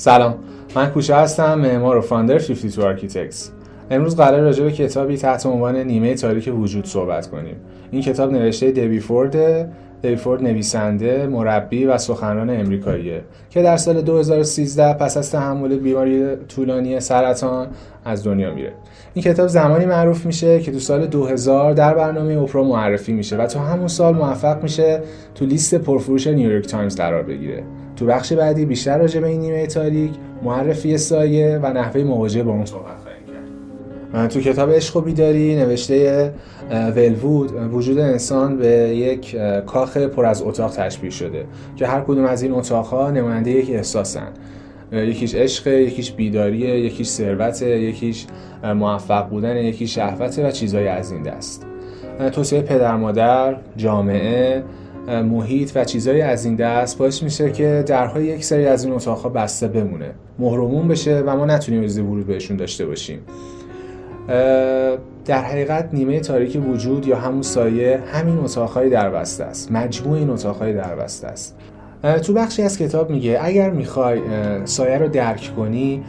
سلام. من کوشا هستم معمار و founder 52 Architects امروز قرار راجع به کتابی تحت عنوان نیمه تاریک وجود صحبت کنیم. این کتاب نوشته دبی فورد دبی فورد نویسنده مربی و سخنران امریکاییه که در سال 2013 پس از تحمل بیماری طولانی سرطان از دنیا میره. این کتاب زمانی معروف میشه که تو سال 2000 در برنامه اوپرا معرفی میشه و تو همون سال موفق میشه تو لیست پرفروش نیویورک تایمز قرار بگیره. تو بخش بعدی بیشتر راجع به این نیمه تاریک معرفی سایه و نحوه مواجهه با اون صحبت تو کتاب عشق و بیداری نوشته ولوود وجود انسان به یک کاخ پر از اتاق تشبیه شده که هر کدوم از این اتاقها نماینده یک احساسن. یکیش عشق یکیش بیداریه یکیش ثروت یکیش موفق بودن یکیش شهوت و چیزهای از این دست. توسعه پدر مادر جامعه محیط و چیزهای از این دست باعث میشه که درهای یک سری از این اتاقها بسته بمونه. مهرمون بشه و ما نتونیم اجازه ورود بهشون داشته باشیم. در حقیقت نیمه تاریک وجود یا همون سایه همین اتاقهای در بسته است. مجموع این اتاقهای در بسته است تو بخشی از کتاب میگه اگر می‌خوای سایه رو درک کنی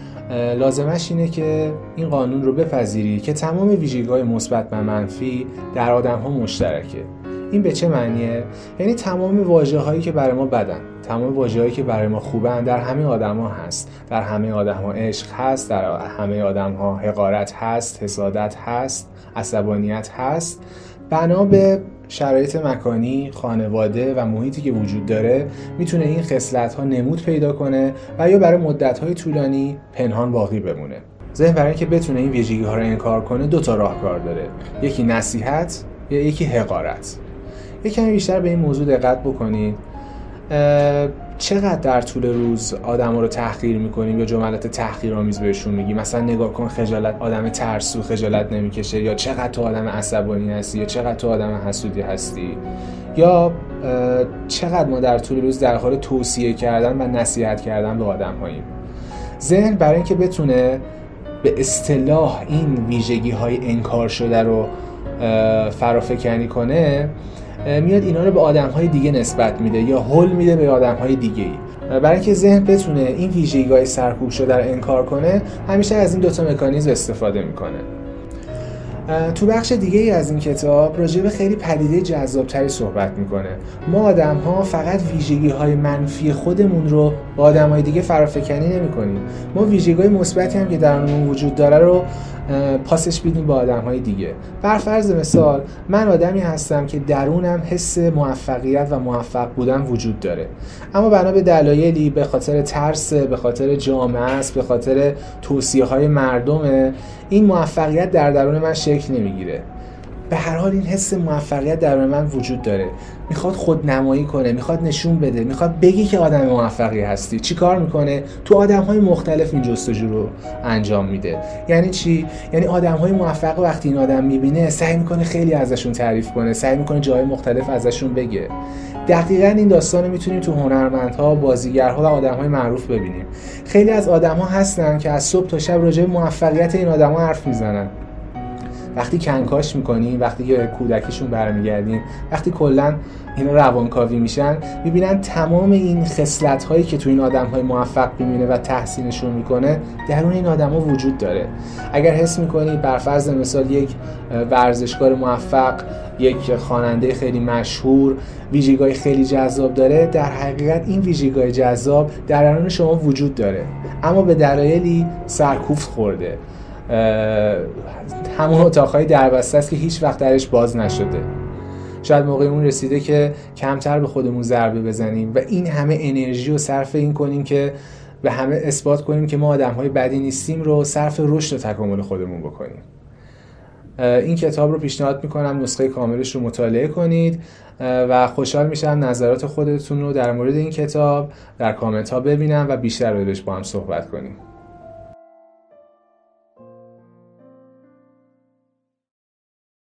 لازمش اینه که این قانون رو بپذیری که تمام ویژگی‌های مثبت و منفی در آدم ها مشترکه. این به چه معنیه؟ یعنی تمام واژه هایی که برای ما بدن. تمام هایی که برای ما خوبن در همه آدما هست در همه آدم ها عشق هست در همه آدم ها حقارت هست حسادت هست عصبانیت هست بنا به شرایط مکانی، خانواده و محیطی که وجود داره می‌تونه این خصلت ها نمود پیدا کنه و یا برای مدت های طولانی پنهان باقی بمونه. ذهن برای اینکه بتونه این ویژگی ها رو انکار کنه دو تا راهکار داره. یکی نصیحت یا یکی حقارت. یکمی بیشتر به این موضوع دقت بکنید چقدر در طول روز آدم رو تحقیر می‌کنیم یا جملات تحقیرآمیز بهشون میگی مثلا نگاه کن خجالت آدم ترسو خجالت نمی‌کشه یا چقدر تو آدم عصبانی هستی یا چقدر تو آدم حسودی هستی؟ یا چقدر ما در طول روز در حال توصیه کردن و نصیحت کردن به آدم هاییم ذهن برای اینکه بتونه به اصطلاح این ویژگی های انکار شده رو فرافکنی کنه میاد اینا رو به آدم های دیگه نسبت میده یا حل میده به آدم های دیگه ای برای اینکه ذهن بتونه این ویژگی های سرکوب شده رو انکار کنه همیشه از این دوتا مکانیزم استفاده می‌کنه. تو بخش دیگه ای از این کتاب راجع به خیلی پدیده جذابتری صحبت می‌کنه. ما آدم ها فقط ویژگی های منفی خودمون رو با آدم های دیگه فرافکنی نمی کنیم ما ویژگی های مثبتی هم که در وجود داره رو پاسش بیدیم با آدم های دیگه. بر فرض مثال من آدمی هستم که درونم حس موفقیت و موفق بودن وجود داره. اما بنا به دلایلی به خاطر ترس به خاطر جامعه به خاطر توصیه های مردمه این موفقیت در درون من شکل نمی‌گیره. به هر حال این حس موفقیت در من وجود داره. می‌خواد خود نمایی کنه می‌خواد نشون بده می‌خواد بگی که آدم موفقی هستی. چی کار می‌کنه؟ تو آدم های مختلف این جستجو رو انجام میده. یعنی چی؟ یعنی آدم های موفق وقتی این آدم می‌بینه سعی می‌کنه خیلی ازشون تعریف کنه سعی می‌کنه جای مختلف ازشون بگه. دقیقا این داستان رو می‌تونیم تو هنرمندها بازیگرها و آدم های معروف ببینیم. خیلی از آدم ها هستن که از صبح تا شب راجع موفقیت این آدم ها حرف می‌زنن. وقتی کنکاش می‌کنیم وقتی که کودکیشون برمیگردیم وقتی کلا اینا روانکاوی میشن می‌بینن تمام این خصلت هایی که تو این آدم های موفق می‌بینه و تحسینشون می‌کنه درون این آدم ها وجود داره. اگر حس می‌کنی بر فرض مثال یک ورزشکار موفق یک خواننده خیلی مشهور ویژگی خیلی جذاب داره در حقیقت این ویژگی جذاب در درون شما وجود داره. اما به دلایلی سرکوفت خورده. همون اتاقهای دربسته است که هیچ وقت درش باز نشده. شاید موقع اون رسیده که کمتر به خودمون ضربه بزنیم و این همه انرژی رو صرف این کنیم که به همه اثبات کنیم که ما آدم های بدی نیستیم رو صرف رشد و تکامل خودمون بکنیم. این کتاب رو پیشنهاد می‌کنم نسخه کاملش رو مطالعه کنید و خوشحال میشم نظرات خودتون رو در مورد این کتاب در کامنت ها ببینم و بیشتر روش با هم صحبت کنیم.